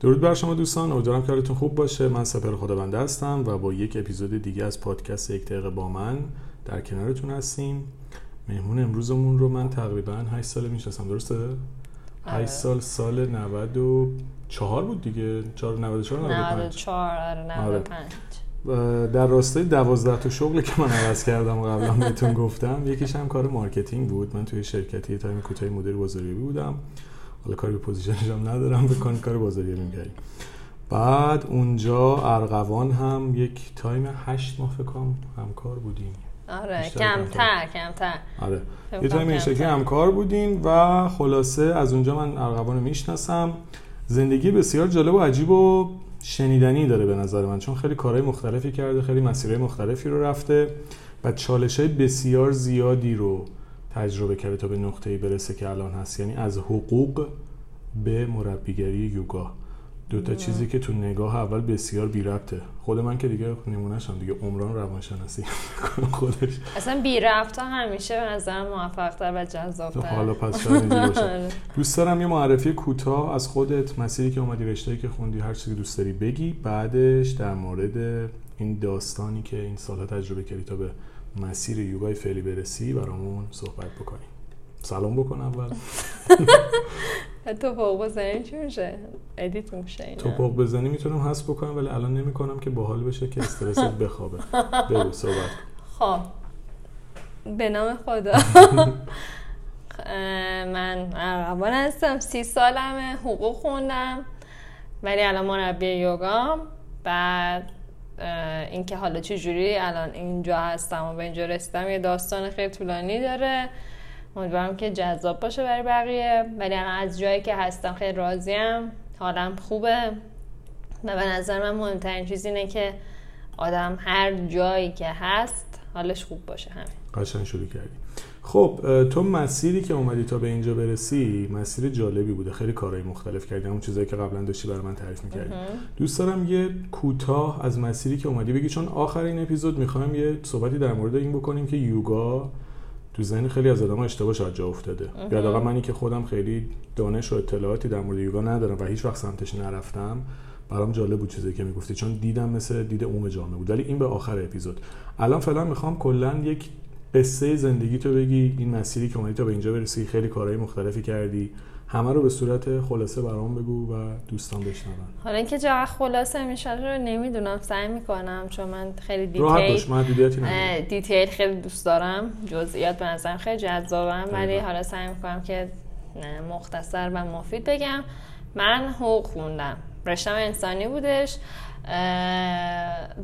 درود بر شما دوستان امیدوارم که حالتون خوب باشه. من سپهر خدابنده هستم و با یک اپیزود دیگه از پادکست چهل دقیقه با من در کنارتون هستیم. مهمون امروزمون رو من تقریبا 8 ساله می‌شناسم درسته؟ 8 آره. سال سال 94 بود دیگه. 4 94 95 94 آره 95 و در راستای 12 تا شغلی که من عوض کردم و قبلا بهتون گفتم یکیش هم کار marketing بود. من توی شرکتی time کوتاه مدیر بازاریابی بودم. حالا کاری به position ش هم ندارم بکنی کار بازاریابی می‌کردیم بعد اونجا ارغوان هم یک time 8 ماه فکر کنم همکار بودیم. آره کمتر کمتر. آره. یه time این شکلی. همکار بودیم و خلاصه از اونجا من ارغوان رو می‌شناسم. زندگی بسیار جالب و عجیب و شنیدنی داره به نظر من چون خیلی کارهای مختلفی کرده خیلی مسیرهای مختلفی رو رفته و چالش های بسیار زیادی رو تجربه کرده تا به نقطه‌ای برسه که الان هست. یعنی از حقوق به مربیگری یوگا. دو تا چیزی که تو نگاه اول بسیار بی ربطه. خود من که دیگه نمونهشم دیگه عمران روانشناسی خودش. اصلا بی رفت همیشه به نظر موفق‌تر و جذاب‌تر. حالا پس شاید آره. دوست دارم یه معرفی کوتاه از خودت مسیری که اومدی رشته‌ای که خوندی هر چیزی که دوست داری بگی. بعدش در مورد این داستانی که این سالها تجربه کردی تا به مسیر یوگای فعلی برسی برامون صحبت بکنی. سلام بکن اول. تو فوق بزنی چی میشه ادیت میشه اینا توپق بزنی می‌تونم حس بکنم ولی الان نمی‌کنم که باحال بشه که استرست بخوابه. بگو صحبت. خب. به نام خدا. من ارغوان هستم سی سالمه حقوق خوندم ولی الان مربی یوگام بعد اینکه حالا چه جوری الان اینجا هستم و به اینجا رسیدم یه داستان خیلی طولانی داره. امیدوارم که جذاب باشه برای بقیه. ولی از جایی که هستم خیلی راضیم. حالم خوبه. و به نظر من مهمترین چیز اینه که آدم هر جایی که هست حالش خوب باشه. همین. قشنگ شروع کردی. خب تو مسیری که اومدی تا به اینجا برسی مسیر جالبی بوده. خیلی کارهای مختلف کردی. همون چیزایی که قبلا داشتی برای من تعریف می‌کردی. دوست دارم یه کوتاه از مسیری که اومدی بگی چون آخرین اپیزود می‌خوایم یه صحبتی در مورد این بکنیم که یوگا تو ذهن خیلی از آدم‌ها اشتباه شاید جا افتاده. یا حداقل منی که خودم خیلی دانش و اطلاعاتی در مورد یوگا ندارم و هیچ وقت سمتش نرفتم برام جالب بود چیزی که می‌گفتی. چون دیدم مثل دید عموم جامعه بود. ولی این به آخر اپیزود. الان فعلا می‌خوام کلا یک قصه زندگی تو بگی. این مسیری که اومدی تا به اینجا برسی خیلی کارهای مختلفی کردی. همه رو به صورت خلاصه برام بگو و دوستان بشنون. حالا اینکه چقدر خلاصه میشه رو نمی‌دونم سعی می‌کنم چون من خیلی راحت detail باش نداره اه، detail خیلی دوست دارم جزئیات به نظرم خیلی جذابن ولی. حالا سعی می‌کنم که مختصر و مفید بگم. من حقوق خوندم. رشتم انسانی بودش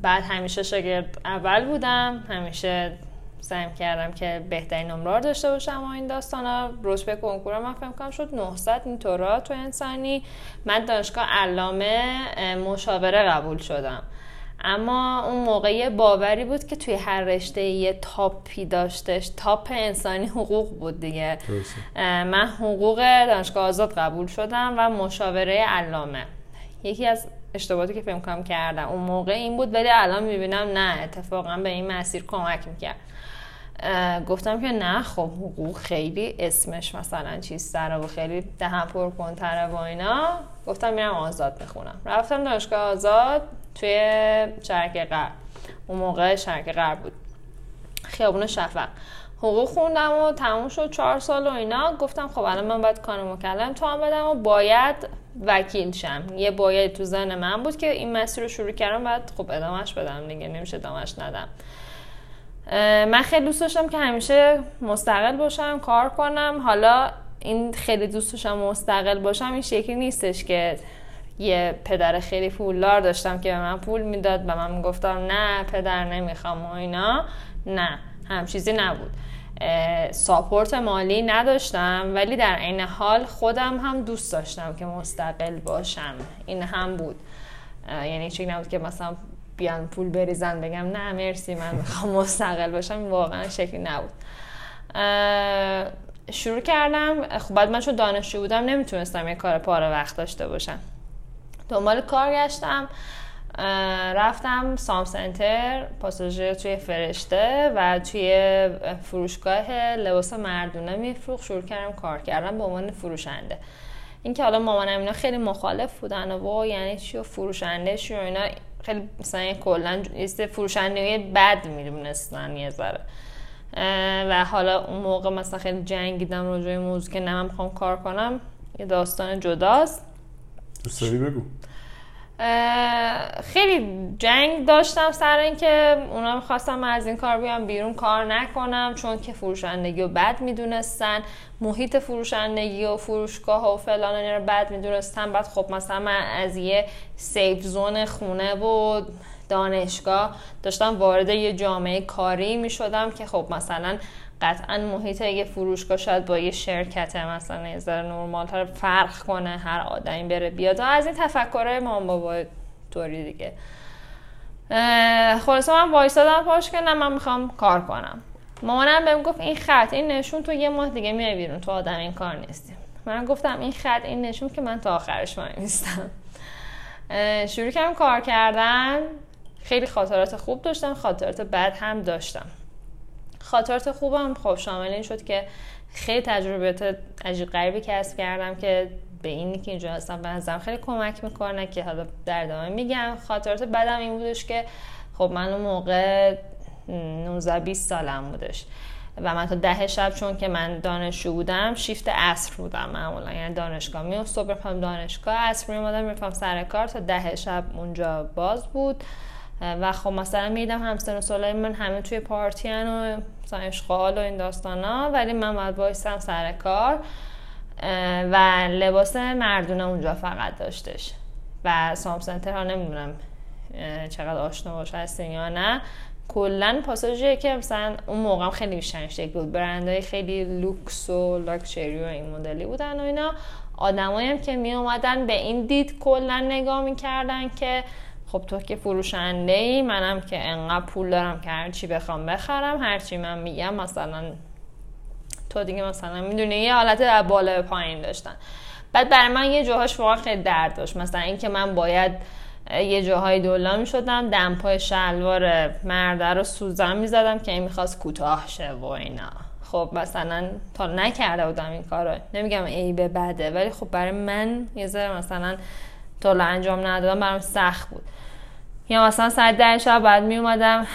بعد همیشه شاگرد اول بودم همیشه سعی کردم که بهترین نمره رو داشته باشم و این داستان ها. رتبه کنکور من فکر کنم شد 900 این طورا تو انسانی. من دانشگاه علامه مشاوره قبول شدم. اما اون موقع یه باوری بود که توی هر رشته یه تاپی داشتش. تاپ انسانی حقوق بود دیگه. من حقوق دانشگاه آزاد قبول شدم و مشاوره علامه. یکی از اشتباهاتی که فکر کنم کردم اون موقع این بود ولی الان می‌بینم نه اتفاقا به این مسیر کمک می‌کرد. گفتم که نه خب حقوق خیلی اسمش مثلا چیز داره و خیلی دهن پر کنتره و اینا. گفتم میرم آزاد می‌خونم رفتم دانشگاه آزاد توی شرق غرب. اون موقع شرق غرب بود. خیابون شفق. حقوق خوندم و تموم شد چهار سال و اینا. گفتم خب الان من باید کار مکلم هم بدم و باید وکیل شم. یه باید تو ذهن من بود که این مسیر رو شروع کردم بعد خب ادامهش بدم دیگه نمیشه ادامهش ندم. من خیلی دوست داشتم که همیشه مستقل باشم کار کنم. حالا این خیلی دوست داشتم مستقل باشم این شکلی نیستش که یه پدر خیلی پولدار داشتم که به من پول می‌داد و من می‌گفتم نه پدر نمی‌خوام و اینا. نه هم چیزی نبود. ساپورت مالی نداشتم ولی در عین حال خودم هم دوست داشتم که مستقل باشم. این هم بود. یعنی چیزی نبود که مثلا بیان پول بریزن بگم نه مرسی من می‌خوام مستقل باشم. واقعا شکلی نبود. شروع کردم. خب بعد من چون دانشجو بودم نمی‌تونستم یه کار پاره وقت داشته باشم. دنبال کار گشتم. رفتم سام سنتر پاساژیر توی فرشته و توی فروشگاه لباس مردونه میفروخت. شروع کردم کار کردم به عنوان فروشنده. اینکه حالا مامانم اینا خیلی مخالف بودن و یعنی چی و فروشنده چی و اینا خیلی مثلا کلا است فروشنده بد می‌دونستن یه ذره. و حالا اون موقع مثلا خیلی جنگیدم راجع موضوع که نه من می‌خوام کار کنم. یه داستان جداست. دوست بگو. خیلی جنگ داشتم سر اینکه اونا می‌خواستم من از این کار بیام بیرون کار نکنم چون که فروشندگی رو بد می‌دونستن. محیط فروشندگی و فروشگاه و فلان رو بد می‌دونستن. بعد خب مثلا من از یه سیف زون خونه و دانشگاه داشتم وارد یه جامعه کاری می‌شدم که خب مثلا قطعا محیط یه فروشگاه شاید با یه شرکت مثلا یه ذره نرمال فرق کنه هر آدمی بره بیاد. از این تفکرهای مام بابا طوری دیگه. خلاصه من وایسادم پاش که نه من می‌خوام کار کنم. مامانم بهم گفت این خط این نشون تو یه ماه دیگه میای بیرون تو آدم این کار نیستی. من گفتم این خط این نشون که من تا آخرش من نیستم شروع کردم کار کردن. خیلی خاطرات خوب داشتم خاطرات بد هم داشتم. خاطرات خوبم خب شامل این شد که خیلی تجربیات عجیب غریبی کسب کردم که به اینی که اینجا هستم به نظرم خیلی کمک می‌کنه که حالا در ادامه میگم. خاطرات بدم این بودش که خب من اون موقع 19 20 سالم بودش و من تا ده شب چون که من دانشجو بودم شیفت عصر بودم معمولا. یعنی دانشگاه می صبح دانشگاه عصر می اومدم می‌رفتم سر کار تا ده شب اونجا باز بود. و خب مثلا میدم همسن و سالای من همه توی پارتی و مثلا اشغال و این داستان ها ولی من باید بایستم سر کار. و لباس مردونه اونجا فقط داشتش. و سام سنتر ها نمی‌دونم چقدر آشنا باشه هستین یا نه. کلا پاساژی که مثلا اون موقع خیلی بیشتر شکل بود. برندهای خیلی لوکس و لاکچری و این مدلی بودن و اینا. آدمایی هم که می اومدن به این دید کلا نگاه می‌کردن که خب تو که فروشنده ای منم که انقدر پول دارم که هرچی بخوام بخرم هرچی من میگم مثلا تو دیگه مثلا می‌دونی یه حالت بالا به پایین داشتن. بعد برای من یه جاهاش واقعا خیلی درد داشت. مثلا اینکه من باید یه جاهای دولا می شدم دمپای شلوار مرده رو سوزن می زدم که این می‌خواست کوتاه شه و اینا. خب مثلا تا نکرده بودم این کارو. نمیگم ای به بده ولی خب برای من یه ذره مثلا تا انجام ندادم برام سخت بود. یا مثلا ساعت ده شب بعد می اومدم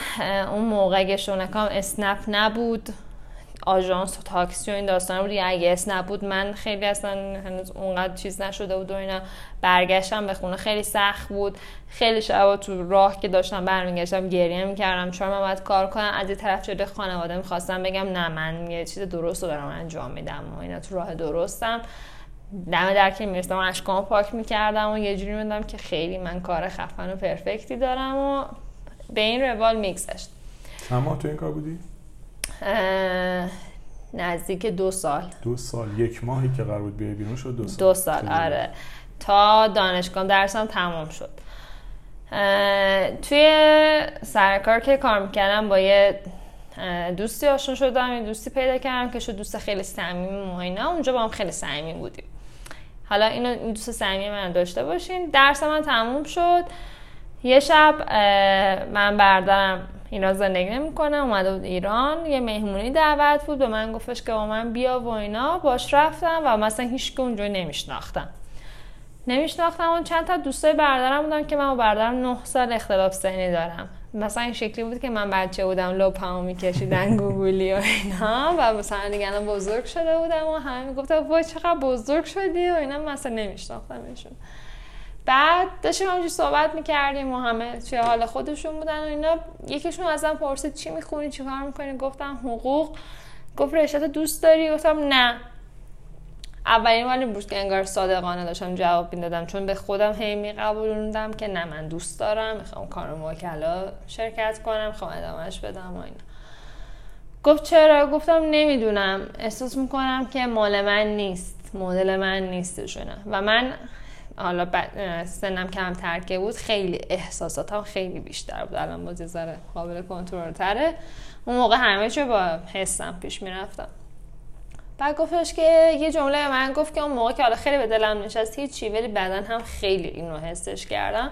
اون موقع اگه شونکام اسنپ نبود. آژانس و تاکسی و این داستان بود اگه اسنپ بود من خیلی اصلا هنوز اونقدر چیز نشده بود و اینا. برگشتم به خونه خیلی سخت بود. خیلی شبا تو راه که داشتم برمیگشتم گریه می‌کردم. چون من باید کار کنم از یه طرف شده خانواده می‌خواستم بگم نه من یه چیز درست رو دارم انجام میدم و اینا تو راه درستم. دم در که می‌رسم اشکام پاک می‌کردم و یه جوری میدم که خیلی من کار خفن و پرفکتی دارم و به این روال میگذشت. اما تو این کار بودی؟ نزدیک دو سال. دو سال. یک ماهی که قرار بود بیای بیرون شد دو سال. دو سال آره. تا دانشگاه درسم تمام شد. توی سرکار که کار می‌کردم با یه دوستی آشنا شدم یه دوستی پیدا کردم که شد دوست خیلی صمیمی و اینا. اونجا با هم خیلی صمیمی بودیم. حالا اینو این دوست صمیمی من داشته باشین. درس من تموم شد. یه شب من بردارم اینا زندگی نمی‌کنم اومده بود ایران یه مهمونی دعوت بود. به من گفتش که با من بیا و اینا. باش رفتم و مثلا هیچ که اونجا نمیشناختم. نمیشناختم. اون چند تا دوستای بردارم بودن که من با بردارم نه سال اختلاف سنی دارم. مثلا این شکلی بود که من بچه بودم لپمو میکشیدن گوگولی و اینا. و مثلا دیگه بزرگ شده بودم و همه می‌گفتن وای چقدر بزرگ شدی و اینا. مثلا نمیشناختمشون. بعد داشتیم همونجور صحبت می‌کردیم و همه توی حال خودشون بودن و اینا. یکیشون ازم پرسید چی می‌خونی؟ چی کار می‌کنی؟ گفتم حقوق. گفت رشته دوست داری؟ گفتم نه. اولین ولی بود که انگار صادقانه داشتم جواب می‌دادم چون به خودم هی میقبولوندم که نه من دوست دارم می‌خوام کار موکلا شرکت کنم می‌خوام ادامهش بدم و اینا. گفت چرا؟ گفتم نمی‌دونم. احساس می‌کنم که مال من نیست مدل من نیستشونه و من حالا سنم کم ترکه بود خیلی احساساتم خیلی بیشتر بود. الان بازی ذره قابل کنترل تره. اون موقع همه چه با حسم پیش می‌رفتم. بعد گفتش که یه جمله من گفت که اون موقع که حالا خیلی به دلم نشست هیچی ولی بعدا هم خیلی اینو حسش کردم.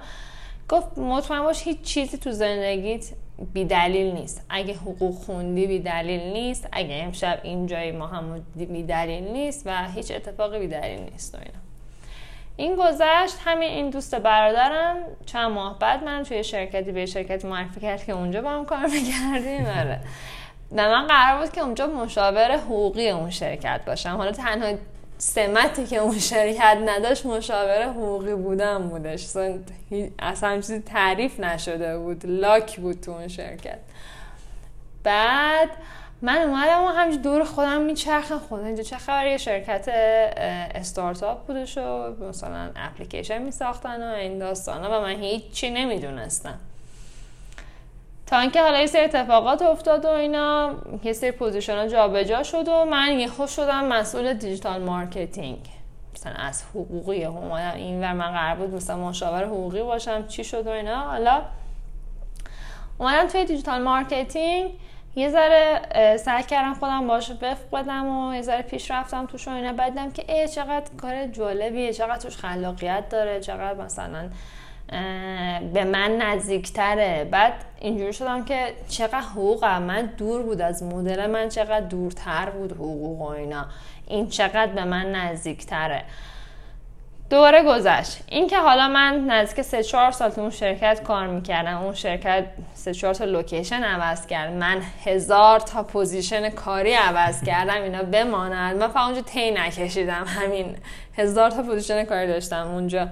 گفت مطمئن باش هیچ چیزی تو زندگیت بی دلیل نیست. اگه حقوق خوندی بی دلیل نیست. اگه امشب اینجای ما هم بی دلیل نیست و هیچ اتفاقی بی دلیل نیست و اینا. این گذشت همین این دوست برادرم چند ماه بعد من توی شرکتی به شرکتی معرفی کرد که اونجا با هم کار می‌کردیم آره. و من قرار بود که اونجا مشاور حقوقی اون شرکت باشم. حالا تنها سمتی که اون شرکت نداشت مشاور حقوقی بودم بودش. اصلا چیزی تعریف نشده بود لاک بود تو اون شرکت. بعد من اومدم و همینجور دور خودم میچرخم. خدا اینجا چه خبر؟ یه شرکت استارتاپ بودش و مثلا اپلیکیشن میساختن و این داستانا و من هیچی نمی‌دونستم. تا اینکه حالا یه سری اتفاقات افتاد و اینا یه سری position ها جابجا شد و من یهو شدم مسئول digital marketing. مثلا از حقوقی اومدم این ور من قرار بود مثلا مشاور حقوقی باشم چی شد و اینا. حالا اومدم توی digital marketing. یه ذره سعی کردم خودم باش وفق بدم و یه ذره پیش رفتم توش و اینا. بدم که ای چقدر کار جالبیه چقدر توش خلاقیت داره چقدر مثلا به من نزدیکتره. بعد اینجوری شدم که چقدر حقوقم من دور بود از مدل من چقدر دورتر بود حقوق و اینا. این چقدر به من نزدیکتره. دوره گذشت. این که حالا من نزدیک سه چهار سال تو اون شرکت کار می‌کردم اون شرکت سه چهار تا location عوض کرد. من هزار تا position کاری عوض کردم اینا بماند. من فقط اونجا تی نکشیدم. همین هزار تا position کاری داشتم اونجا.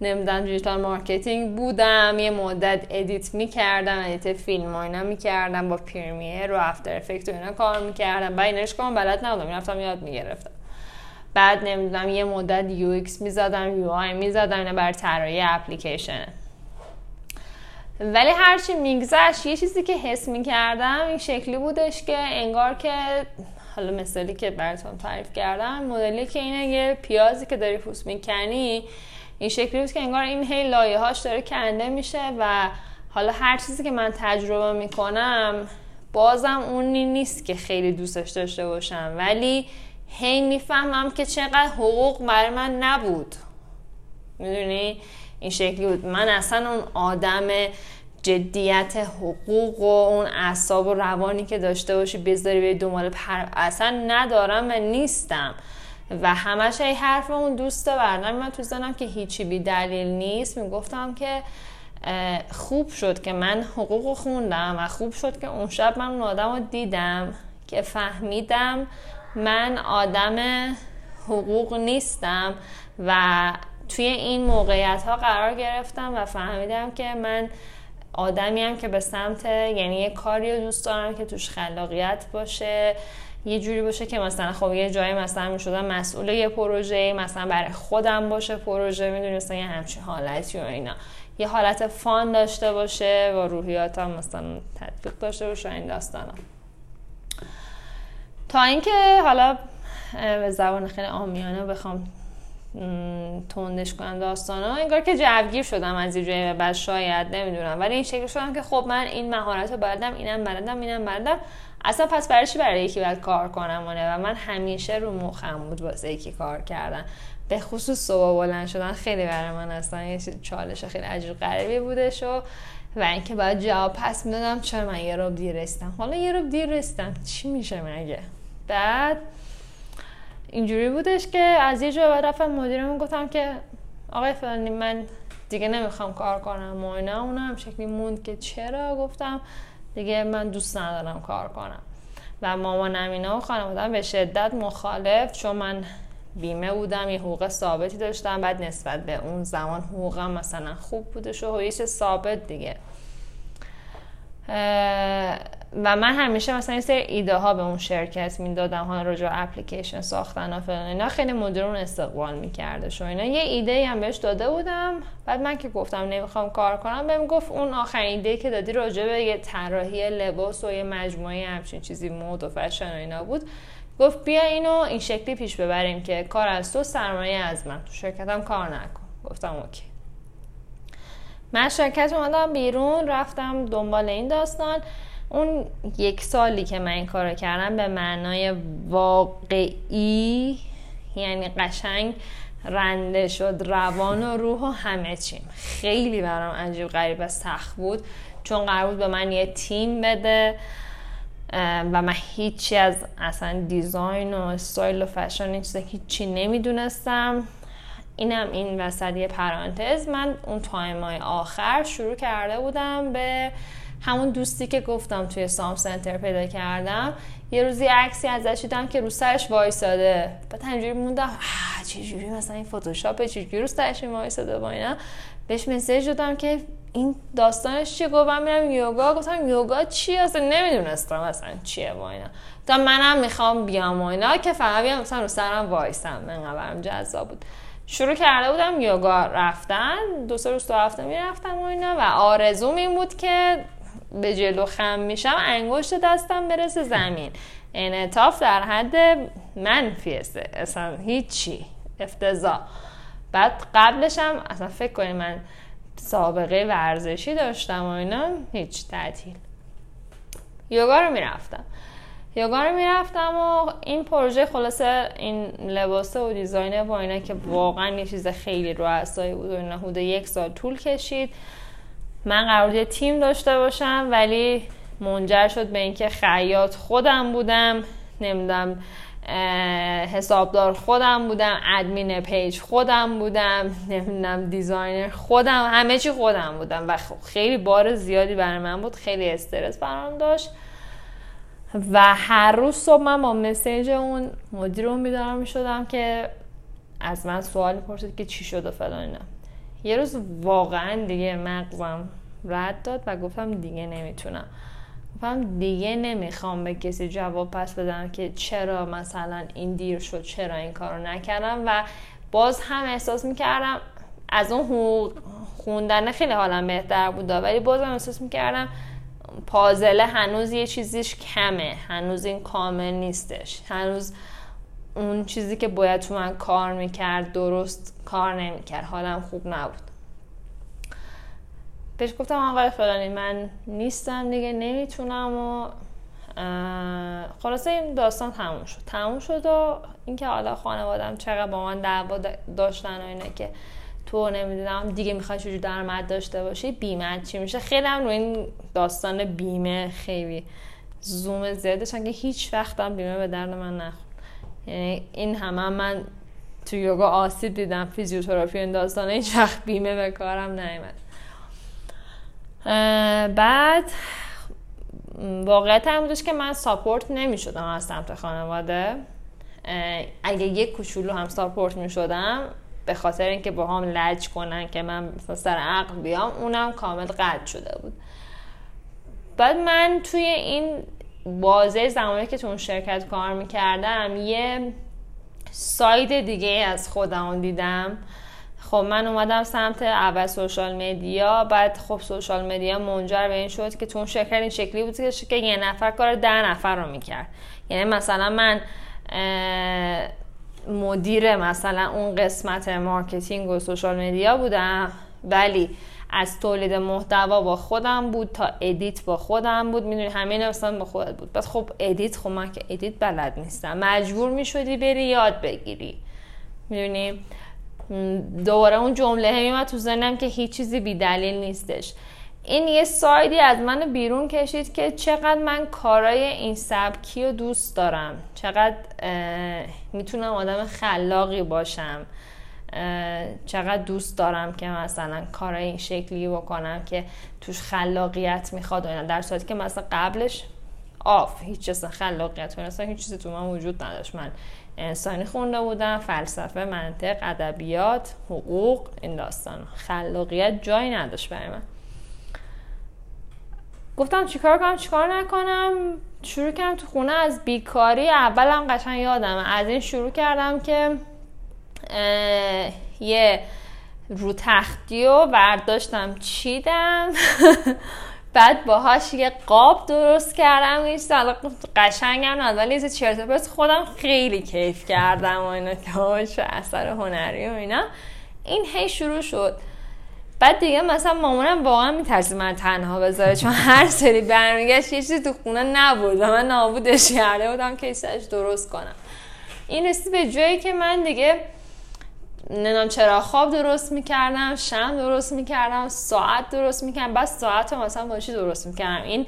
نمی‌دونم digital marketing بودم. یه مدت edit می‌کردم edit فیلم و اینا می‌کردم با Premiere و After Effects و اینا کار می‌کردم. بعد اینش کنم بلد نبودم. می‌رفتم یاد می‌گرفتم. بعد نمی‌دونم یه مدت UX می‌زدم UI می‌زدم اینا برای طراحی اپلیکیشن. ولی هرچی میگذشت یه چیزی که حس می‌کردم این شکلی بودش که انگار که حالا مثالی که براتون تعریف کردم مدلی که اینه یه پیازی که داری پوست می‌کنی این شکلی بود که انگار این هی لایه هاش داره کنده میشه و حالا هر چیزی که من تجربه می‌کنم بازم اونی نیست که خیلی دوستش داشته باشم. ولی هی می‌فهمم که چقدر حقوق برای من نبود. می‌دونی؟ این شکلی بود. من اصلا اون آدم جدیت حقوق و اون اعصاب و روانی که داشته باشی بذاری به دنبال پر اصلا ندارم و نیستم. و همش ای حرف اون دوست بردم. من تو زنم که هیچی بی دلیل نیست. می‌گفتم که خوب شد که من حقوق خوندم و خوب شد که اون شب من اون آدم رو دیدم که فهمیدم من آدم حقوق نیستم و توی این موقعیت ها قرار گرفتم و فهمیدم که من آدمی هم که به سمت یعنی یه کاری رو دوست دارم که توش خلاقیت باشه یه جوری باشه که مثلا خب یه جایی مثلا می شدم مسئول یه پروژه مثلا برای خودم باشه پروژه می‌دونی مثلا یه همچین حالتی و اینا. یه حالت فان داشته باشه و روحیاتم مثلا تطبیق داشته باشه این داستانا. تا اینکه حالا به زبان خیلی آمیانه بخوام تندش کنم داستانا انگار که جوگیر شدم از یه جایی بعد شاید نمی‌دونم. ولی این شکل شدم که خب من این مهارت رو بلدم اینم بلدم اینم بلدم. اصلا پس برای چی برای یکی باید کار کنم و من همیشه رو مخم بود واسه یکی کار کردن. به خصوص صبح بلند شدن خیلی برای من اصلا یه چالش خیلی عجیب غریبی بودش و و اینکه باید جواب پس می‌دادم چرا من یه رو دیر رسیدم؟ حالا یه رو دیر رسیدم. چی میشه مگه؟ بعد اینجوری بودش که از یه جا بعد رفتم مدیرمون گفتم که آقای فلانی من دیگه نمی‌خوام کار کنم و اینا. اونم شکلی موند که چرا؟ گفتم دیگه من دوست ندارم کار کنم. و مامانم اینا و خانوادم به شدت مخالف چون من بیمه بودم یه حقوق ثابتی داشتم. بعد نسبت به اون زمان حقوقم مثلا خوب بودش و یه ثابت دیگه. و من همیشه مثلا این سری ایده ها به اون شرکت می‌دادم ها راجع اپلیکیشن ساختن و فلان اینا خیلی مدیرون استقبال می‌کرده شو اینا. یه ایده هم بهش داده بودم بعد من که گفتم نمی‌خوام کار کنم بهم گفت اون آخرین ایده که دادی راجع به یه طراحی لباس و یه مجموعه همچین چیزی مود و فشن و اینا بود. گفت بیا اینو این شکلی پیش ببریم که کار از تو سرمایه از من. تو شرکتم کار نکن. گفتم اوکی. من شرکت اومدم بیرون رفتم دنبال این داستان. اون یک سالی که من این کارو کردم به معنای واقعی یعنی قشنگ رنده شد روان و روح و همه چیم خیلی برام عجیب غریب و سخت بود. چون قرار بود به من یه تیم بده و من هیچی از اصلا دیزاین و استایل و فشن هیچی نمی‌دونستم. اینم این وسط یه پرانتز. من اون time های آخر شروع کرده بودم به همون دوستی که گفتم توی سم سنتر پیدا کردم. یه روزی عکسی ازش دیدم که رو سرش وایساده. بعد همینجوری موندم چجوری مثلا این فتوشاپ چجوری رو سرش وایساده با اینا. بهش message دادم که این داستانش چیه؟ گفتم میرم یوگا. گفتم یوگا چی؟ اصلا نمی‌دونستم اصلا چیه با اینا. تا منم می‌خوام بیام و اینا. که فقط بیام مثلا رو سرم وایسم. من برم جذاب بود. شروع کرده بودم یوگا رفتن. دو سه روز تو هفته می‌رفتم و اینا. و آرزوم این بود که به جلو خم میشم انگشت دستم برسه زمین. انعطاف در حد منفی اصلا هیچی. افتضاح. بعد قبلشم اصلا فکر کنید من سابقه ورزشی داشتم و اینا هیچ تعطیل. یوگا رو می‌رفتم. یوگا رو می‌رفتم و این پروژه خلاصه این لباسه و دیزاینه با اینا که واقعا یه چیز خیلی رؤسایی بود و اینا حدود یک سال طول کشید. من قرار تیم داشته باشم ولی منجر شد به اینکه خیاط خودم بودم نمی‌دونم حسابدار خودم بودم admin page خودم بودم نمی‌دونم designer خودم همه چی خودم بودم و خب خیلی بار زیادی برای من بود خیلی استرس برام داشت. و هر روز صبح من با message اون مدیر رو بیدار می شدم که از من سوال پرسید که چی شد و فلان یه روز واقعا دیگه مغزم رد داد و گفتم دیگه نمی‌تونم. گفتم دیگه نمی‌خوام به کسی جواب پس بدم که چرا مثلا این دیر شد چرا این کارو نکردم و باز هم احساس می‌کردم از اون خوندن خیلی حالم بهتر بود ولی باز هم احساس می‌کردم پازله هنوز یه چیزیش کمه هنوز این کامل نیستش هنوز اون چیزی که باید تو من کار می‌کرد درست کار نمی‌کرد. حالم خوب نبود. بهش گفتم آقای فلانی من نیستم دیگه نمی‌تونم و خلاصه این داستان تموم شد. تموم شد و اینکه حالا خانوادم چقدر با من دعوا داشتن و اینه که تو نمی‌دونم دیگه می‌خوای چجور درآمد داشته باشی؟ بیمه چی میشه؟ خیلی هم رو این داستان بیمه خیلی زوم زیادشن که هیچ وقتم بیمه به درد من نخورد یعنی این همه من تو یوگا آسیب دیدم فیزیوتراپی این داستانه هیچ وقت بیمه به کارم نیومد. بعد واقعیت هم بودش که من support نمی شدم از سمت خانواده. اگه یک کوچولو هم support می شدم به خاطر اینکه با هم لج کنن که من سر عقل بیام اونم کامل قطع شده بود. بعد من توی این بازه زمانی که تو اون شرکت کار می‌کردم یه side دیگه از خودم دیدم. خب من اومدم سمت اول social media بعد خب social media منجر به این شد که تو اون شرکت این شکلی بود که یه نفر کار ده نفر رو می‌کرد. یعنی مثلا من مدیر مثلا اون قسمت marketing و social media بودم ولی از تولید محتوا با خودم بود تا edit با خودم بود. می‌دونی همه مثلا با خودت بود. بعد خب edit خب من که edit بلد نیستم. مجبور می‌شدی بری یاد بگیری. می‌دونی؟ دوباره اون جمله میومد تو ذهنم که هیچ چیزی بی دلیل نیستش. این یه side ی از من بیرون کشید که چقدر من کارای این سبکی رو دوست دارم. چقدر می‌تونم آدم خلاقی باشم. چقدر دوست دارم که مثلا کارای این شکلی بکنم که توش خلاقیت می‌خواد در صورتی که مثلا قبلش آف هیچ چیز خلاقیت مثلا هیچ چیزی تو من وجود نداشت. من انسانی خونده بودم فلسفه منطق ادبیات حقوق این داستان. خلاقیت جایی نداشت برای من. گفتم چیکار کنم چیکار نکنم؟ شروع کردم تو خونه. از بیکاری اولم قشنگ یادم از این شروع کردم که یه رو تختی و برداشتم چیدم. بعد باهاش یه قاب درست کردم حالا قشنگم نه ولی یه چرت خودم خیلی کیف کردم و اینا که اثر هنری و اینا. این هی شروع شد. بعد دیگه مثلا مامانم واقعا میترسید من تنها بذاره چون هر سری برمیگشت یه چیزی تو خونه نبود و من نابودش کرده بودم که درست کنم. این رسید به جایی که من دیگه نمی‌دونم چرا خواب درست می‌کردم شم درست می‌کردم ساعت درست می‌کردم. بس ساعت رو مثلا باشی درست می‌کردم؟ این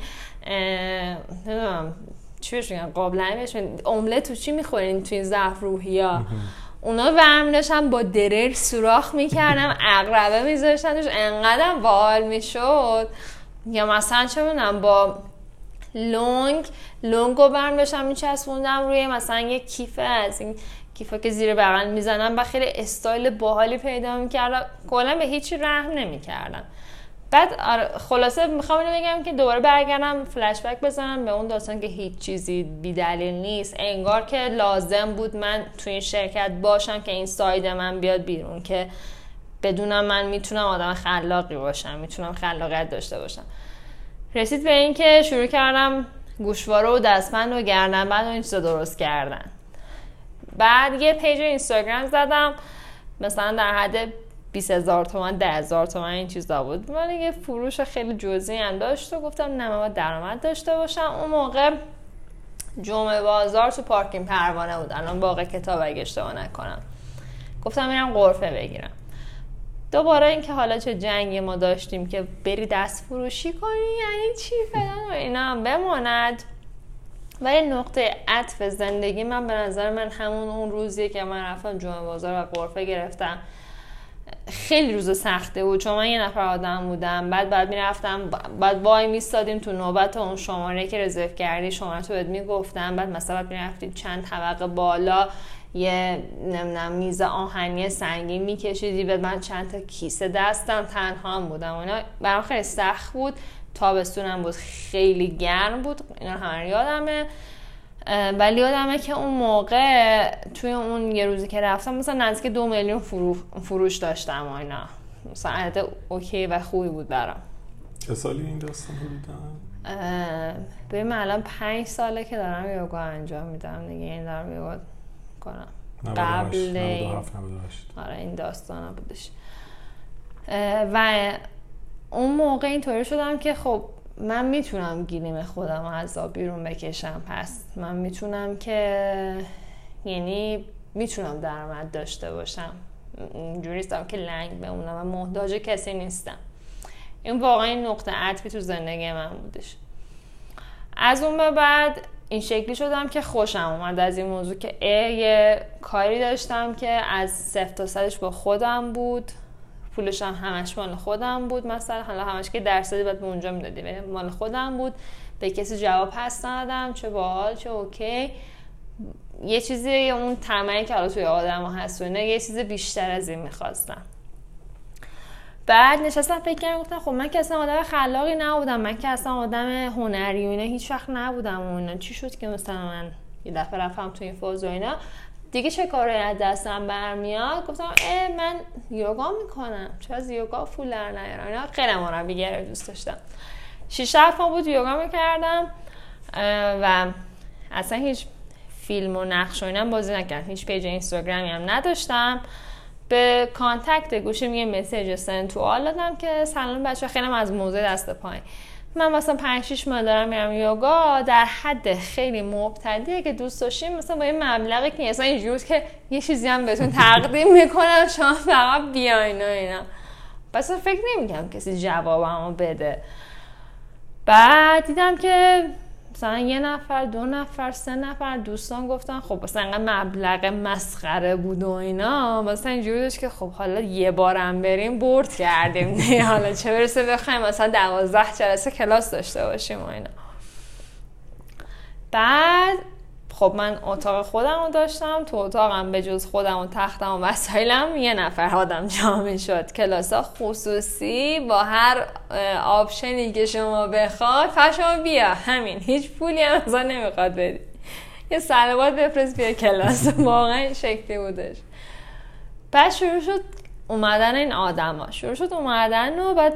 نمی‌دونم چی بهش میگن قابلمه بهش املت تو چی می‌خورین توی ظرف روحیا اونا ورم داشتن با درل سوراخ می‌کردم اقربه میذاشتنش انقدر بال می‌شد. یا مثلا چه می‌دونم با لونگ لونگ رو برم داشتم میچسبوندم روی مثلا یه کیفه از این کیفا که زیر بغل می‌زنم و خیلی استایل باحالی پیدا می‌کردم. کلا به هیچی رحم نمی‌کردم. بعد خلاصه می‌خوام اینو بگم که دوباره برگردم فلش بک بزنم به اون داستان که هیچ چیزی بیدلیل نیست. انگار که لازم بود من تو این شرکت باشم که این ساید من بیاد بیرون که بدونم من می‌تونم آدم خلاقی باشم می‌تونم خلاقیت داشته باشم. رسید به اینکه شروع کردم گوشواره و دستبند و گردن بعد این چیزا درست کردن. بعد یه پیج اینستاگرام زدم. مثلا در حد 20 هزار تومن 10 هزار تومن این چیزا بود. من یه فروش خیلی جزئی هم داشت و گفتم نه من درآمد داشته باشم. اون موقع جمعه بازار تو پارکینگ پروانه بود الان باقی کتاب اگه اشتباه نکنم. گفتم میرم قرفه بگیرم. دوباره اینکه حالا چه جنگی ما داشتیم که بری دست فروشی کنی یعنی چی؟ فلان و اینا. بماند. ولی نقطه عطف زندگی من به نظر من همون اون روزیه که من رفتم جمعه بازار و قرفه گرفتم. خیلی روز سخته بود. چون من یه نفر آدم بودم. بعد بعد می‌رفتم بعد وای میستادیم تو نوبت اون شماره که رزرو کردی شماره تو بهت می‌گفتم. بعد مثلا بعد می‌رفتیم چند طبقه بالا یه نمی‌دونم میز آهنی سنگین میکشیدی. به من چند تا کیسه دستم تنها بودم. اینا برام خیلی سخت بود. تابستونم بود. خیلی گرم بود. اینا همه یادمه. ولی یادمه که اون موقع توی اون یه روزی که رفتم مثلا نزدیک دو میلیون فروش داشتم و اینا. مثلا عدد اوکی و خوبی بود برام. چه سالی این داستان بودم؟ به من الان پنج ساله که دارم یوگا انجام میدم. دیگه این دارم یوگا کنم قبل آره این داستان بودش. و اون موقع اینطوری شدم که خب من می‌تونم گیریم خودم از آب بیرون بکشم. پس من می‌تونم که یعنی می‌تونم درآمد داشته باشم. اینجوری که لنگ بمونم و محتاج کسی نیستم. این واقعا این نقطه عطفی تو زندگی من بودش. از اون به بعد این شکلی شدم که خوشم اومد از این موضوع که یه کاری داشتم که از صفر تا صدش با خودم بود. پولش هم همش مال خودم بود مثلا. حالا همش که درصدی باید به اونجا می‌دادی مال خودم بود. به کسی جواب پس ندادم چه باحال چه اوکی. یه چیزی اون طمعی که حالا توی آدم هست و یه چیز بیشتر از این می‌خواستم. بعد نشستم فکر کردم گفتم خب من که اصلا آدم خلاقی نبودم. من که اصلا آدم هنری و اینا هیچ وقت نبودم و اینا. چی شد که مثلا من یه دفعه رفتم توی این فاز و اینا؟ دیگه چه کاری از دستم برمیاد؟ گفتم اه من یوگا می‌کنم. چه از یوگا فول در نیارم؟ اینا خیلی مربیگری دوست داشتم. شیش هفت بود یوگا می‌کردم و اصلا هیچ فیلم و نقش و اینم بازی نکردم. هیچ پیج اینستاگرامی هم نداشتم. به کانتکت گوشیم یه مسیج سنت تو آل دادم که سلام بچه خیلی از موضوع دست پایین. من مثلا 5 6 ماه دارم میرم یوگا در حد خیلی مبتدیه که دوست داشتیم مثلا با این مبلغی که مثلا اینجوری که یه چیزی هم بهتون تقدیم می‌کنم شما فقط بیاین و اینا. پس فکر نمی‌کنم کسی جوابمو بده. بعد دیدم که مثلا یه نفر دو نفر سه نفر دوستان گفتن خب مثلا انقدر مبلغ مسخره بود و اینا. مثلا اینجوری داشت که خب حالا یه بارم بریم برد کردیم. نه حالا چه برسه بخوایم مثلا دوازده جلسه کلاس داشته باشیم و اینا. بعد خب من اتاق خودم رو داشتم تو اتاقم به جز خودم و تختم و وسایلم یه نفر آدم جامع شد. کلاس ها خصوصی با هر آپشنی که شما بخواد فشما بیا. همین. هیچ پولی هم ازا نمی‌خواد بدی. یه سلوات بفرست بیا کلاس. واقعا شکلی بودش. بعد شروع شد اومدن این آدم ها شروع شد اومدن و بعد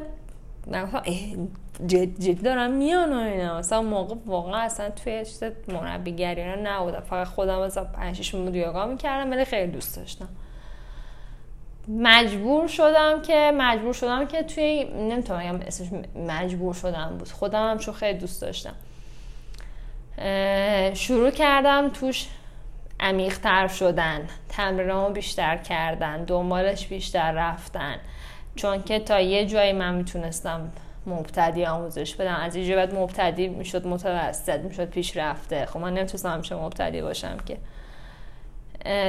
جد جد دارم میان و اینا. مثلا موقع واقعا اصلا توی چیز مربیگری اینا نبودم. فقط خودم از 5 6 بود یوگا می‌کردم ولی خیلی دوست داشتم. مجبور شدم که مجبور شدم که توی نمی‌تونم بگم اسمش مجبور شدم بود. خودم هم چون خیلی دوست داشتم. شروع کردم توش عمیقتر شدن. تمرینامو بیشتر کردن. دنبالش بیشتر رفتن. چون که تا یه جایی من می‌تونستم مبتدی آموزش بدم. از اینجا بعد مبتدی می‌شد متوسط می‌شد پیشرفته خب من نمی‌تونستم همیشه مبتدی باشم که.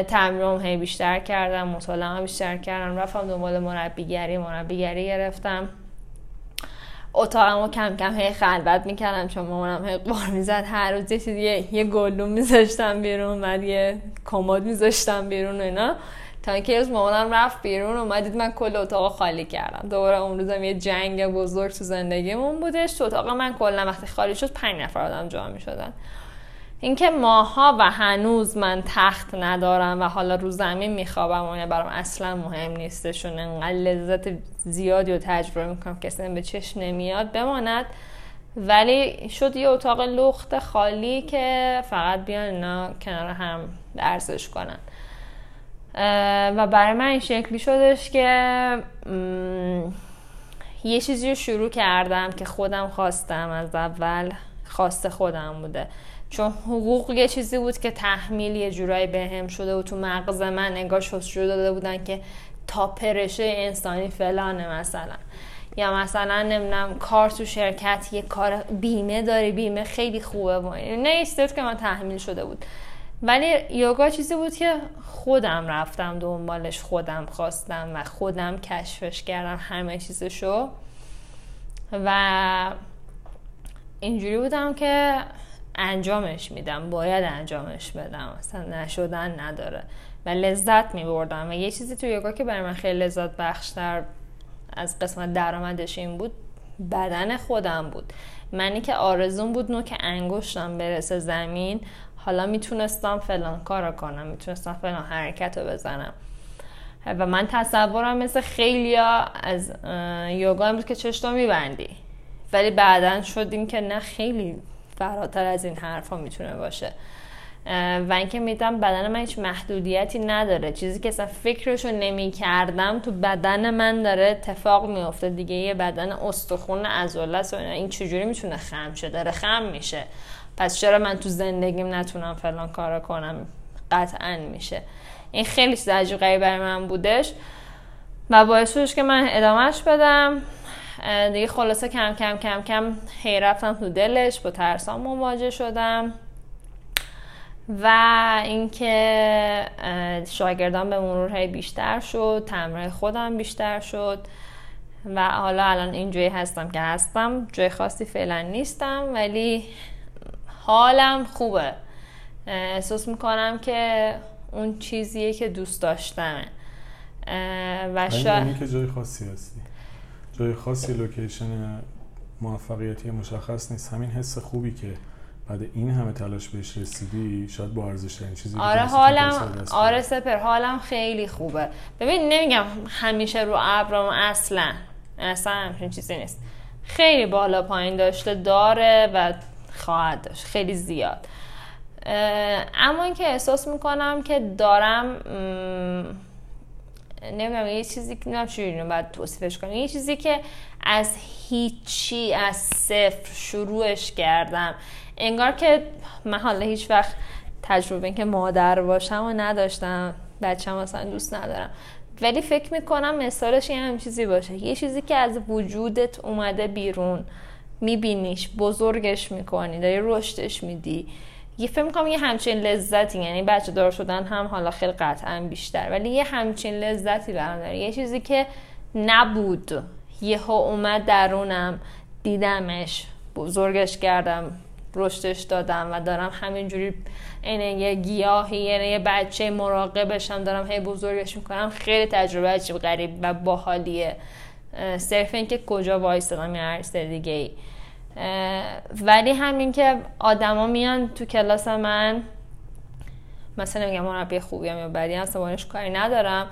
تمرین هی بیشتر کردم مطالعه بیشتر کردم. رفتم دنبال مربیگری مربیگری گرفتم. اتاقمو کم کم هی خلوت می‌کردم چون مامانم هی قار می‌زد. هر روز یه چیزی یه گلدون میذاشتم بیرون بعد یه کمد میذاشتم بیرون و اینا. تا اینکه روز مامانم رفت بیرون اومدید من کل اتاق خالی کردم. دوباره اون روزم یه جنگ بزرگ تو زندگیمون بودش. تو اتاق من کلا وقتی خالی شد پنج نفر آدم جا می‌شدن. اینکه ماها و هنوز من تخت ندارم و حالا رو زمین میخوابم و برام اصلا مهم نیستشون انقدر لذت زیادی رو تجربه می‌کنم اصلا به چشم نمیاد بماند. ولی شد یه اتاق لخت خالی که فقط بیان اینا کنار هم ارزش کنن. و برای من این شکلی شدش که یه چیزی رو شروع کردم که خودم خواستم از اول خواست خودم بوده. چون حقوق یه چیزی بود که تحمیل یه جورایی بهم شده و تو مغز من انگار شروع داده بودن که تا پرشه انسانی فلانه مثلا. یا مثلا نمی‌دونم کار تو شرکت یه کار بیمه داری بیمه خیلی خوبه و نه که من تحمیل شده بود. ولی یوگا چیزی بود که خودم رفتم دنبالش خودم خواستم و خودم کشفش کردم همه چیزشو. و اینجوری بودم که انجامش میدم باید انجامش بدم اصلا نشدن نداره. و لذت میبردم. و یه چیزی تو یوگا که برای من خیلی لذت بخشتر از قسمت درآمدش این بود بدن خودم بود. منی که آرزون بود نوک انگشتم برسه زمین حالا می‌تونستم فلان کار کنم می‌تونستم فلان حرکت رو بزنم. و من تصورم مثل خیلی از یوگا بود که چشتو میبندی. ولی بعدا شدیم که نه خیلی فراتر از این حرفا می‌تونه باشه. و اینکه میدم بدن من هیچ محدودیتی نداره. چیزی که اصلا فکرشو نمی کردم تو بدن من داره اتفاق میفته دیگه یه بدن استخون و این چجوری می‌تونه خم شه؟ داره خم میشه. پس چرا من تو زندگیم نتونم فلان کارا کنم؟ قطعا میشه. این خیلی چیز عجیب برای من بودش و باعث شدش که من ادامهش بدم. دیگه خلاصه کم کم کم کم هی رفتم تو دلش با ترسام مواجه شدم. و اینکه شاگردان به مرور هی بیشتر شد تمرین خودم بیشتر شد و حالا الان اینجوری هستم که هستم. جای خاصی فعلا نیستم ولی حالم خوبه. احساس می‌کنم که اون چیزیه که دوست داشتمه و شاید که جای خاصی هستی. جای خاصی لوکیشن موفقیتی مشخص نیست. همین حس خوبی که بعد این همه تلاش بهش رسیدی شاید با ارزش ترین چیزی آره حالم آره سپر حالم خیلی خوبه. ببین نمیگم همیشه رو ابرام اصلا اصلا همچین چیزی نیست. خیلی بالا پایین داشته داره و خواهد داشت. خیلی زیاد. اما اینکه احساس می‌کنم که دارم نمی‌دونم یه چیزی که نمی‌دونم چجوری باید توصیفش کنم. یه چیزی که از هیچی از صفر شروعش کردم. انگار که من حالا هیچ وقت تجربه که مادر باشم و نداشتم. بچه مثلا دوست ندارم. ولی فکر می‌کنم مثالش یه هم چیزی باشه. یه چیزی که از وجودت اومده بیرون. میبینیش بزرگش می‌کنی داری رشدش میدی. یه فکر می‌کنم یه همچین لذتی یعنی بچه دار شدن هم حالا خیلی قطعا بیشتر ولی یه همچین لذتی برام داره. یه چیزی که نبود. یهو اومد درونم دیدمش بزرگش کردم رشدش دادم و دارم همینجوری این یه گیاهی یعنی یه بچه مراقبشم دارم هی بزرگش می‌کنم. خیلی تجربه عجیب غریب و باحالیه. صرف اینکه کجا وایستادم یه عرصه دیگه ای ولی همین که آدما میان تو کلاس من مثلا میگم مربی خوبی هم یا بدی هم سوانش کاری ندارم.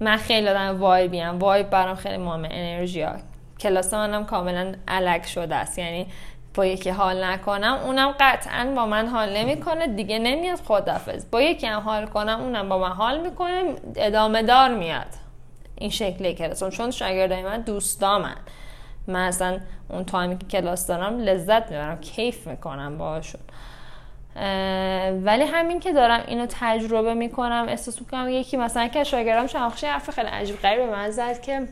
من خیلی آدم وایبی هم وایب برام خیلی مهمه انرژی ها. کلاس منم کاملا علک شده است. یعنی با یکی حال نکنم اونم قطعا با من حال نمی‌کنه. دیگه نمیاد خدافز با یکی هم حال کنم اونم با من حال می‌کنه. ادامه دار میاد. این شکلی کلاس چون شاگردای من من اصلا اون تایمی که کلاس دارم لذت می‌برم کیف می‌کنم باهاشون. ولی همین که دارم اینو تجربه می‌کنم احساس می‌کنم یکی مثلا که شاگردم شمخشی حرف خیلی عجیب غریب به من زد که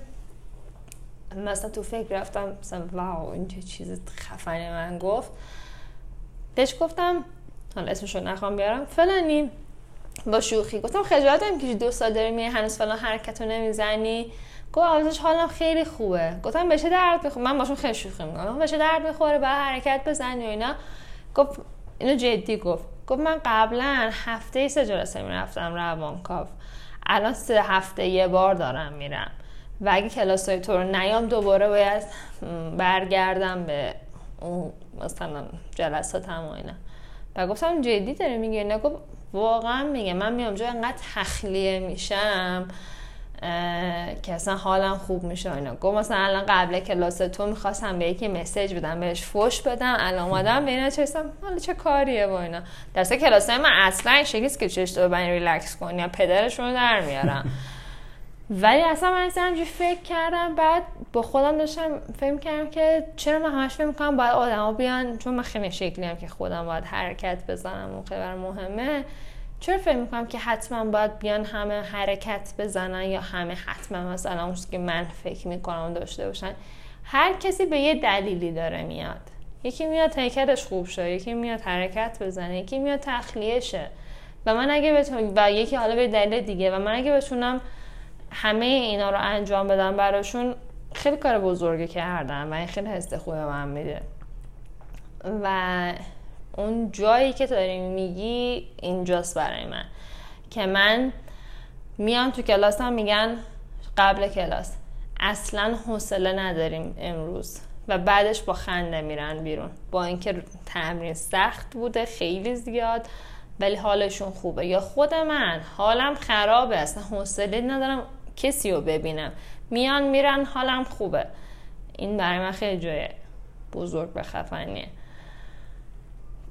مثلا تو فکر رفتم مثلا واو این چه چیز خفنی من گفت. بهش گفتم حالا اسمشو نخوام بیارم فلانی با شوخی. گفتم خجالت که دو سال داری هنوز فلان حرکت رو نمی‌زنی. گفت آوازش حالم خیلی خوبه. گفتم بشه درد بخوره من باشون خیلی شوخی می‌کنم. بشه درد بخوره بعد حرکت بزنی و اینا. گفت اینو جدی گفت. گفت من قبلا هفته سه جلسه می‌رفتم روانکاو. الان سه هفته یه بار دارم میرم. و اگه کلاس های تو رو نیام دوباره باید برگردم به اون مثلا جلسات هم و اینا. و گفتم جدی داره میگه نه. گفت واقعا میگه. من میام جا انقدر تخلیه میشم. که اصلا حالم خوب میشه اینا. گفت مثلا الان قبل کلاس تو می‌خواستم به یکی مسیج بدم بهش فوش بدم الان اومدم به اینا چستم حالا چه کاریه با اینا. در کلاس من اصلا این شکلی که چش تو بنی ریلکس کنی یا پدرشون رو در میارم. ولی اصلا من اصلا فکر کردم بعد با خودم داشتم فکر کردم که چرا من همش فکر می‌کنم؟ باید آدما بیان چون من خیلی شکلی هم که خودم باید حرکت بزنم موقع برای مهمه. چرا فکر می‌کنم که حتما باید بیان همه حرکت بزنن یا همه حتما مثلا اون که من فکر می‌کنم داشته باشن؟ هر کسی به یه دلیلی داره میاد. یکی میاد تیکرش خوب شه یکی میاد حرکت بزنه یکی میاد تخلیه شه. و من اگه بتونم و یکی حالا به دلیل دیگه و من اگه بتونم همه اینا رو انجام بدم براشون خیلی کار بزرگی کردم و این خیلی حس خوب من میده. و اون جایی که داری میگی اینجاست برای من. که من میام تو کلاسم میگن قبل کلاس. اصلا حوصله نداریم امروز. و بعدش با خنده میرن بیرون. با اینکه تمرین سخت بوده خیلی زیاد ولی حالشون خوبه. یا خود من حالم خرابه. اصلا حوصله ندارم کسی رو ببینم. میان میرن حالم خوبه. این برای من خیلی جای بزرگ به خفنیه.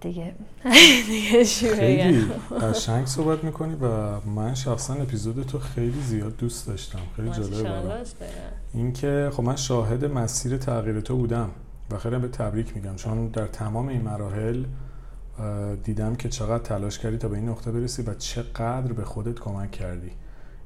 دیگه. دیگه خیلی قشنگ صحبت می‌کنی و من شخصا اپیزود تو خیلی زیاد دوست داشتم. خیلی جالبه برام اینکه خب من شاهد مسیر تغییر تو بودم و خیلی به تبریک میگم. چون در تمام این مراحل دیدم که چقدر تلاش کردی تا به این نقطه برسی و چقدر به خودت کمک کردی.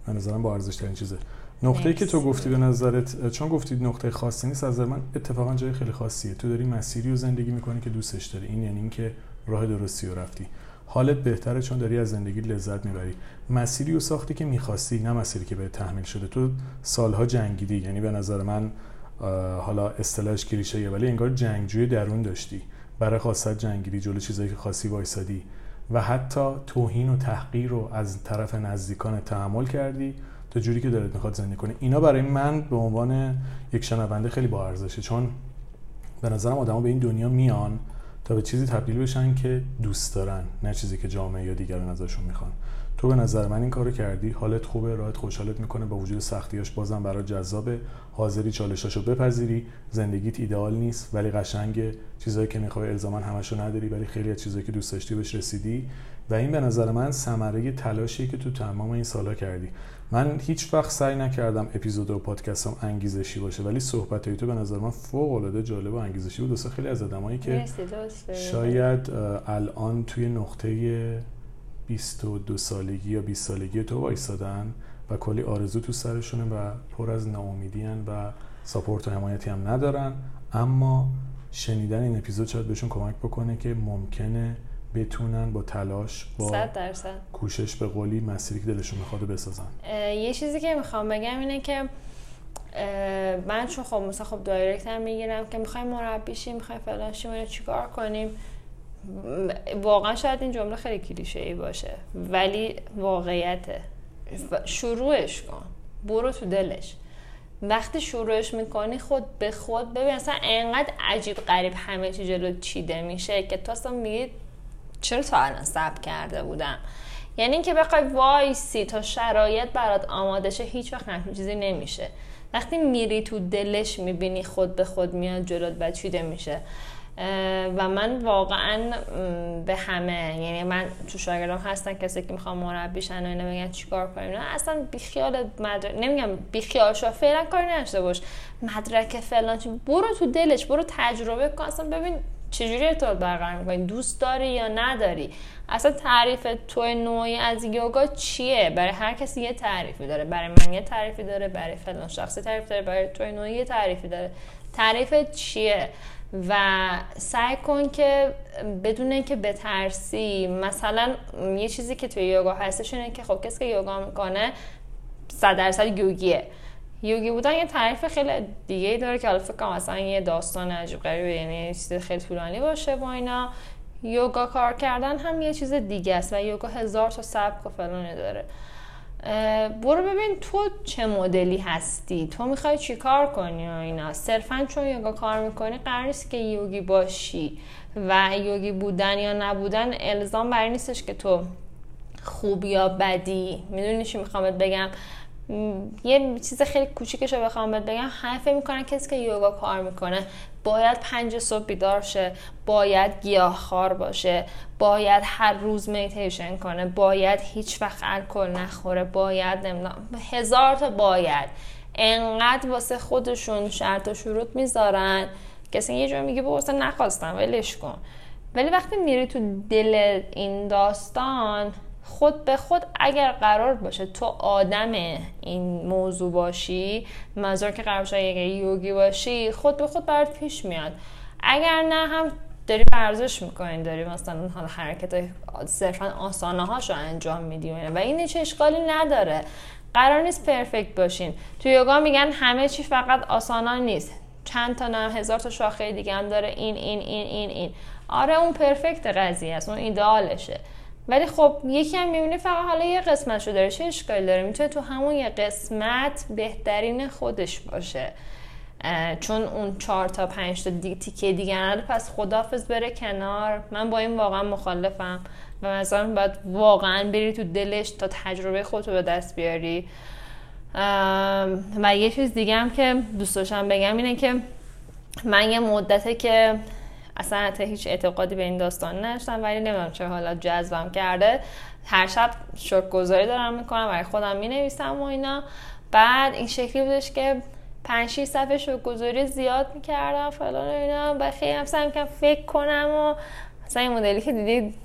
من نظرم با ارزش ترین چیزه. نقطه‌ای که تو گفتی به نظرت چون گفتی نقطه خاصی نیست از من اتفاقا جای خیلی خاصیه. تو داری مسیری رو زندگی می‌کنی که دوستش داری. این یعنی اینکه راه درستی رو رفتی. حالت بهتره چون داری از زندگی لذت می‌بری. مسیری رو ساختی که می‌خواستی نه مسیری که به تحمیل شده. تو سالها جنگیدی. یعنی به نظر من حالا اصطلاحش کلیشه ولی انگار جنگجوی درون داشتی. برای خواست جنگیدی جلو چیزایی که خاصی وایسادی. و حتی توهین و تحقیر رو از طرف نزدیکان تحمل کردی تا جوری که دلت می‌خواد زندگی کنی. اینا برای من به عنوان یک شنونده خیلی با ارزشه. چون به نظرم آدما به این دنیا میان تا به چیزی تبدیل بشن که دوست دارن نه چیزی که جامعه یا دیگران ازشون می‌خوان. تو به نظر من این کارو کردی. حالت خوبه راحت خوشحالت می‌کنه. با وجود سختیاش بازم برای جذابه. حاضری چالشاشو بپذیری. زندگیت ایدئال نیست ولی قشنگ چیزایی که می‌خوای الزاما همشو نداری ولی خیلی از چیزایی که دوست داشتی بهش رسیدی. و این به نظر من ثمره تلاشی که تو تمام این سالا کردی. من هیچ وقت سعی نکردم اپیزود و پادکستم انگیزشی باشه ولی صحبت تو به نظر من فوق العاده جالب و انگیزشی بود. خیلی از آدمایی که شاید الان توی نقطه 22 سالگی یا 20 سالگی تو وایسادن و کلی آرزو تو سرشونه و پر از ناامیدی و ساپورت و حمایتی هم ندارن. اما شنیدن این اپیزود شاید بهشون کمک بکنه که ممکنه بتونن با تلاش با کوشش به قولی مسیری که دلشون می‌خواد بسازن. یه چیزی که می‌خوام بگم اینه که من چون خب مثلا خب direct هم می‌گیرم که می‌خوایم مربی شیم می‌خوایم فلان شیم چیکار کنیم؟ واقعا شاید این جمله خیلی کلیشه ای باشه ولی واقعیته. شروعش کن. برو تو دلش. وقتی شروعش می‌کنی خود به خود ببین اصلا انقدر عجیب غریب همه چی جلو چیده میشه که تو اصلا میگی چرا تا الان صبر کرده بودم؟ یعنی اینکه بخوای وایسی تا شرایط برات آماده شه هیچ وقت همچین چیزی نمیشه. وقتی میری تو دلش می‌بینی خود به خود میاد جلوت و چیده میشه. و من واقعا به همه یعنی من تو شاگردام هستن کسی که می‌خوام مربیشن و اینا بگن چیکار کنیم؟ نه اصلا بیخیال مدرک نمیگم بیخیال شو فعلا کاری نشته باش. مدرک فلان برو تو دلش برو تجربه کن. اصلا ببین چجوری ارتباط برقرار می‌کنی؟ دوست داری یا نداری؟ اصلا تعریف تو نوعی از یوگا چیه؟ برای هر کسی یه تعریفی داره. برای من یه تعریفی داره برای فلان شخصی تعریف داره برای تو نوعی یه تعریفی داره. تعریف چیه؟ و سعی کن که بدون اینکه بترسی مثلا یه چیزی که توی یوگا هستش اینه که خب کسی که یوگا می‌کنه صد درصد یوگیه. یوگی بودن یه تعریف خیلی دیگه داره که حالا فکر اصلا یه داستان عجیب غریبه یعنی چیز خیلی طولانی باشه با اینا. یوگا کار کردن هم یه چیز دیگه است و یوگا هزار تا سبک و فلانه داره. برو ببین تو چه مدلی هستی؟ تو می‌خوای چی کار کنی و اینا؟ صرفا چون یوگا کار می‌کنی قرار نیست که یوگی باشی و یوگی بودن یا نبودن الزام برای نیستش که تو خوب یا بدی. می‌دونی چی می‌خوام بگم؟ یه چیز خیلی کوچیکش رو بخوام بهت بگم فکر می‌کنن کسی که یوگا کار می‌کنه باید پنج صبح بیدار شه باید گیاهخوار باشه باید هر روز میتیشن کنه باید هیچ وقت الکل نخوره باید نمی‌دونم هزار تا باید. انقدر واسه خودشون شرط و شروط می‌ذارن. کسی یه جور میگه با نخواستم ولش کن. ولی وقتی میری تو دل این داستان خود به خود اگر قرار باشه تو آدم این موضوع باشی منظور که قرار باشه یوگی باشی خود به خود برات پیش میاد. اگر نه هم داری ورزش می‌کنین داری مثلا حالا حرکت صرفا آسانه هاشو انجام میدی و این هیچ اشکالی نداره. قرار نیست پرفکت باشین. تو یوگا میگن همه چی فقط آسانا نیست. چند تا نه هزار تا شاخه دیگه هم داره این این این این این. آره اون پرفکت قضیه است. اون ایدالشه ولی خب یکی هم می‌بینی فقط حالا یه قسمت رو داره چه اشکالی داره؟ می‌تونه تو همون یه قسمت بهترین خودش باشه. چون اون چهار تا پنج تا دی... تیکه دیگه نداره پس خدافز بره کنار. من با این واقعا مخالفم. و مثلا باید واقعا بری تو دلش تا تجربه خودتو به دست بیاری. و یه چیز دیگه هم که دوست داشتم بگم اینه که من یه مدته که اصلا حتی هیچ اعتقادی به این داستان نداشتم ولی نمی‌دونم چه حالا جذبم کرده. هر شب شک گذاری دارم می‌کنم برای خودم می‌نویسم و اینا. بعد این شکلی بودش که پنج 6 صفحه شک زیاد می‌کردم فلان اینا. و خیلی هم سعی فکر کنم و مثلا این مدلی که دیدید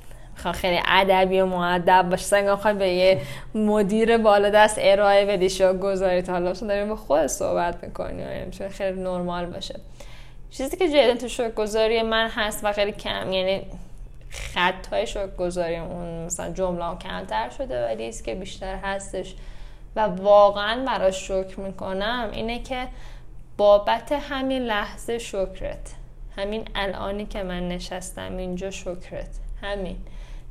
خیلی ادبی و معدب باشه. سنگ به یه مدیر بالا دست ارائه بدی شو گذاری تا حالا. داریم به خود صحبت می‌کنی و خیلی نرمال باشه. چیزی که جدید تو شوک گذاری من هست و خیلی کم یعنی خط های شوک گذاری اون مثلا جمله کمتر شده ولی است که بیشتر هستش. و واقعا براش شکر می‌کنم اینه که بابت همین لحظه شکرت همین الانی که من نشستم اینجا شکرت همین.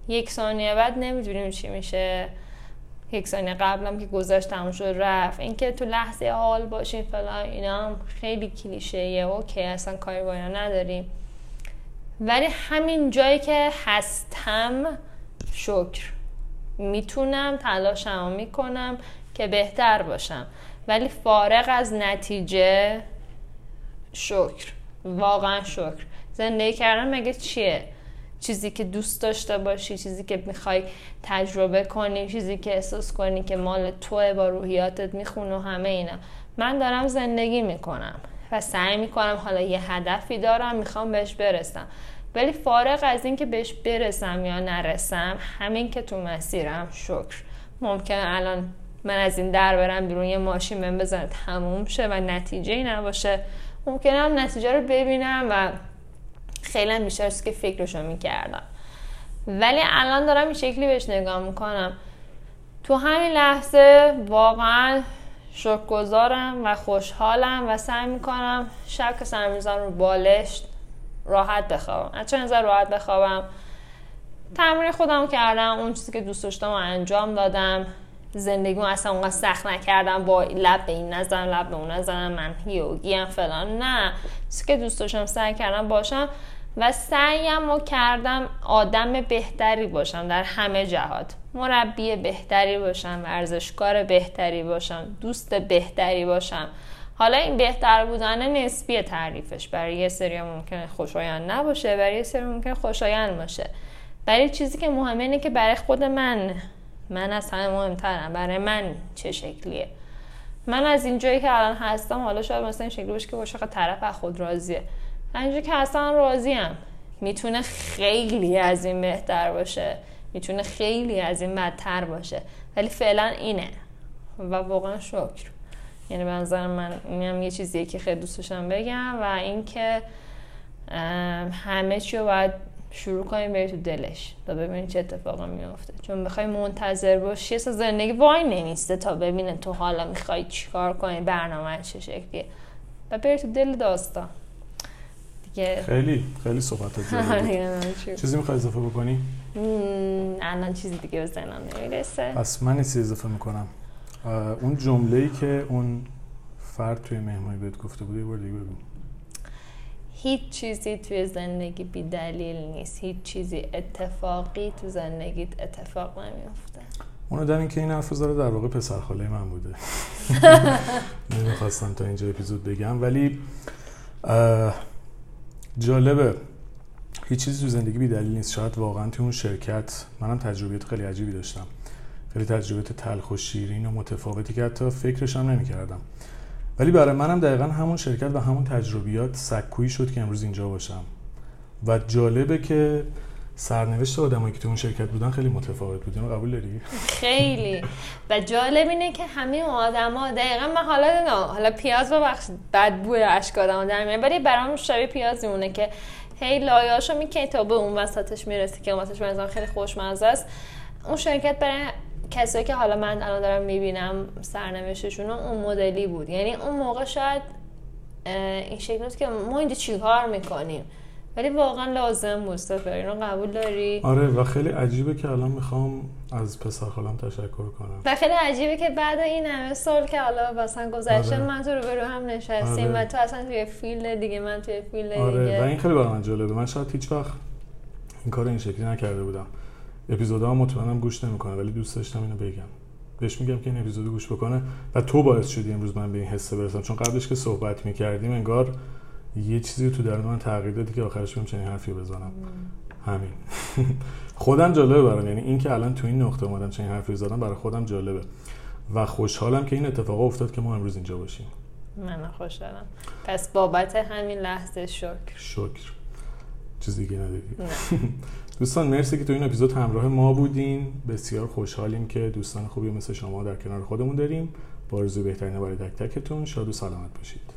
یک ثانیه بعد نمی‌دونیم چی میشه. یک ثانیه قبلم که گذاشت تموم شد رفت. اینکه تو لحظه حال باشین فلان اینا هم خیلی یه اوکی اصلا کاری با اینا نداریم. ولی همین جایی که هستم شکر. می‌تونم تلاشم می‌کنم که بهتر باشم. ولی فارغ از نتیجه شکر. واقعا شکر. زندگی کردن مگه چیه؟ چیزی که دوست داشته باشی چیزی که می‌خوای تجربه کنی چیزی که احساس کنی که مال توه با روحیاتت می‌خونه و همه اینا. من دارم زندگی می‌کنم و سعی می‌کنم حالا یه هدفی دارم می‌خوام بهش برسم. ولی فارغ از اینکه بهش برسم یا نرسم همین که تو مسیرم شکر. ممکن الان من از این در برم بیرون یه ماشین من بزنه تموم شه و نتیجه ای نباشه هم نتیجه رو ببینم و خیلی بیشتر که فکرشو می‌کردم. ولی الان دارم این شکلی بهش نگاه می‌کنم. تو همین لحظه واقعا شکرگزارم و خوشحالم و سعی می‌کنم شب که سر رو بالشت راحت بخوابم. از چند راحت بخوابم؟ تمرین خودم کردم اون چیزی که دوست داشتم انجام دادم. زندگی اصلا اونقدر سخت نکردم. با لب به این نزنم لب به اون نزنم من یوگی هم فلان. نه. چیزی که دوست داشتم سعی کردم باشم و سعیم رو کردم آدم بهتری باشم در همه جهات. مربی بهتری باشم ورزشکار بهتری باشم دوست بهتری باشم. حالا این بهتر بودن نسبی تعریفش. برای یه سری ممکنه خوشایند نباشه برای یه سری ممکنه خوشایند باشه. برای چیزی که مهمه اینه که برای خود من من از همه مهمترم. برای من چه شکلیه؟ من از این جایی که الان هستم حالا شاید مثلا این شکلی باشه که باشه طرف از خود راضیه. اینجا که اصلا راضیم می‌تونه خیلی از این بهتر باشه. می‌تونه خیلی از این بدتر باشه. ولی فعلا اینه. و واقعا شکر. یعنی به نظر من اینم یه چیزیه که خیلی دوست بگم و اینکه همه چی رو باید شروع کنیم بری تو دلش تا ببینید چه اتفاقی میافته. چون بخوای منتظر باشی اصلا زندگی وای نمیسته تا ببینه تو حالا می‌خوای چیکار کنی برنامه چه شکلیه. و بری تو دل داستان. دیگه خیلی خیلی صحبت چیزی می‌خوای اضافه بکنی؟ الان چیزی دیگه به ذهنم نمی‌رسه. پس من چیزی اضافه می‌کنم. اون جمله ای که اون فرد توی مهمانی بهت گفته بود یه بار دیگه بگو. هیچ چیزی توی زندگی بی دلیل نیست. هیچ چیزی اتفاقی تو زندگیت اتفاق نمیافته. اونو در اینکه این حرف داره در واقع پسر خاله من بوده. نمی‌خواستم تا اینجا اپیزود بگم. ولی جالبه. هیچ چیزی تو زندگی بی دلیل نیست. شاید واقعا توی اون شرکت منم تجربیات خیلی عجیبی داشتم. خیلی تجربیات تلخ و شیرین و متفاوتی که حتی فکرش هم نمی‌کردم. ولی برای منم دقیقا همون شرکت و همون تجربیات سکویی شد که امروز اینجا باشم. و جالبه که سرنوشت آدمایی که تو اون شرکت بودن خیلی متفاوت بود. قبول داری؟ خیلی. و جالب اینه که همه آدما دقیقا من حالا حالا پیاز ببخش بد بوی اشک آدم در ولی برام شبیه پیاز میمونه که هی لایه‌اشو می‌کنی تا به اون وسطش می‌رسی که وسطش مثلا خیلی خوشمزه است. اون شرکت برای کسایی که حالا من الان دارم می‌بینم سرنوشتشون اون مدلی بود. یعنی اون موقع شاید این شکل که ما اینجا چیکار می‌کنیم؟ ولی واقعا لازم سفر اینو قبول داری آره و خیلی عجیبه که الان می‌خوام از پسر خالم تشکر کنم و خیلی عجیبه که بعد این همه سال که حالا مثلا گذشته آره. من تو رو برو هم نشستیم آره. و تو اصلا توی فیلد دیگه من توی فیلد آره. دیگه و این خیلی برای من جالبه من شاید هیچ وقت این کار این شکلی نکرده بودم اپیزودها مطمئنم گوش نمی‌کنه ولی دوست داشتم اینو بگم بهش میگم که این اپیزودو گوش بکنه و تو باعث شدی امروز من به این حسه برسم چون قبلش که صحبت می‌کردیم انگار یه چیزی تو درون من تغییر دادی که آخرش بهم چنین حرفی بزنم. همین. خودم جالبه برام. یعنی این که الان تو این نقطه اومدم چنین حرفی زدم برای خودم جالبه. و خوشحالم که این اتفاق افتاد که ما امروز اینجا باشیم. من خوشحالم. پس بابت همین لحظه شکر. شکر. چیز دیگه نداری؟ دوستان مرسی که تو این اپیزود همراه ما بودین. بسیار خوشحالیم که دوستان خوبی مثل شما در کنار خودمون داریم. با بهترین برای تک تکتون. شاد و سلامت باشید.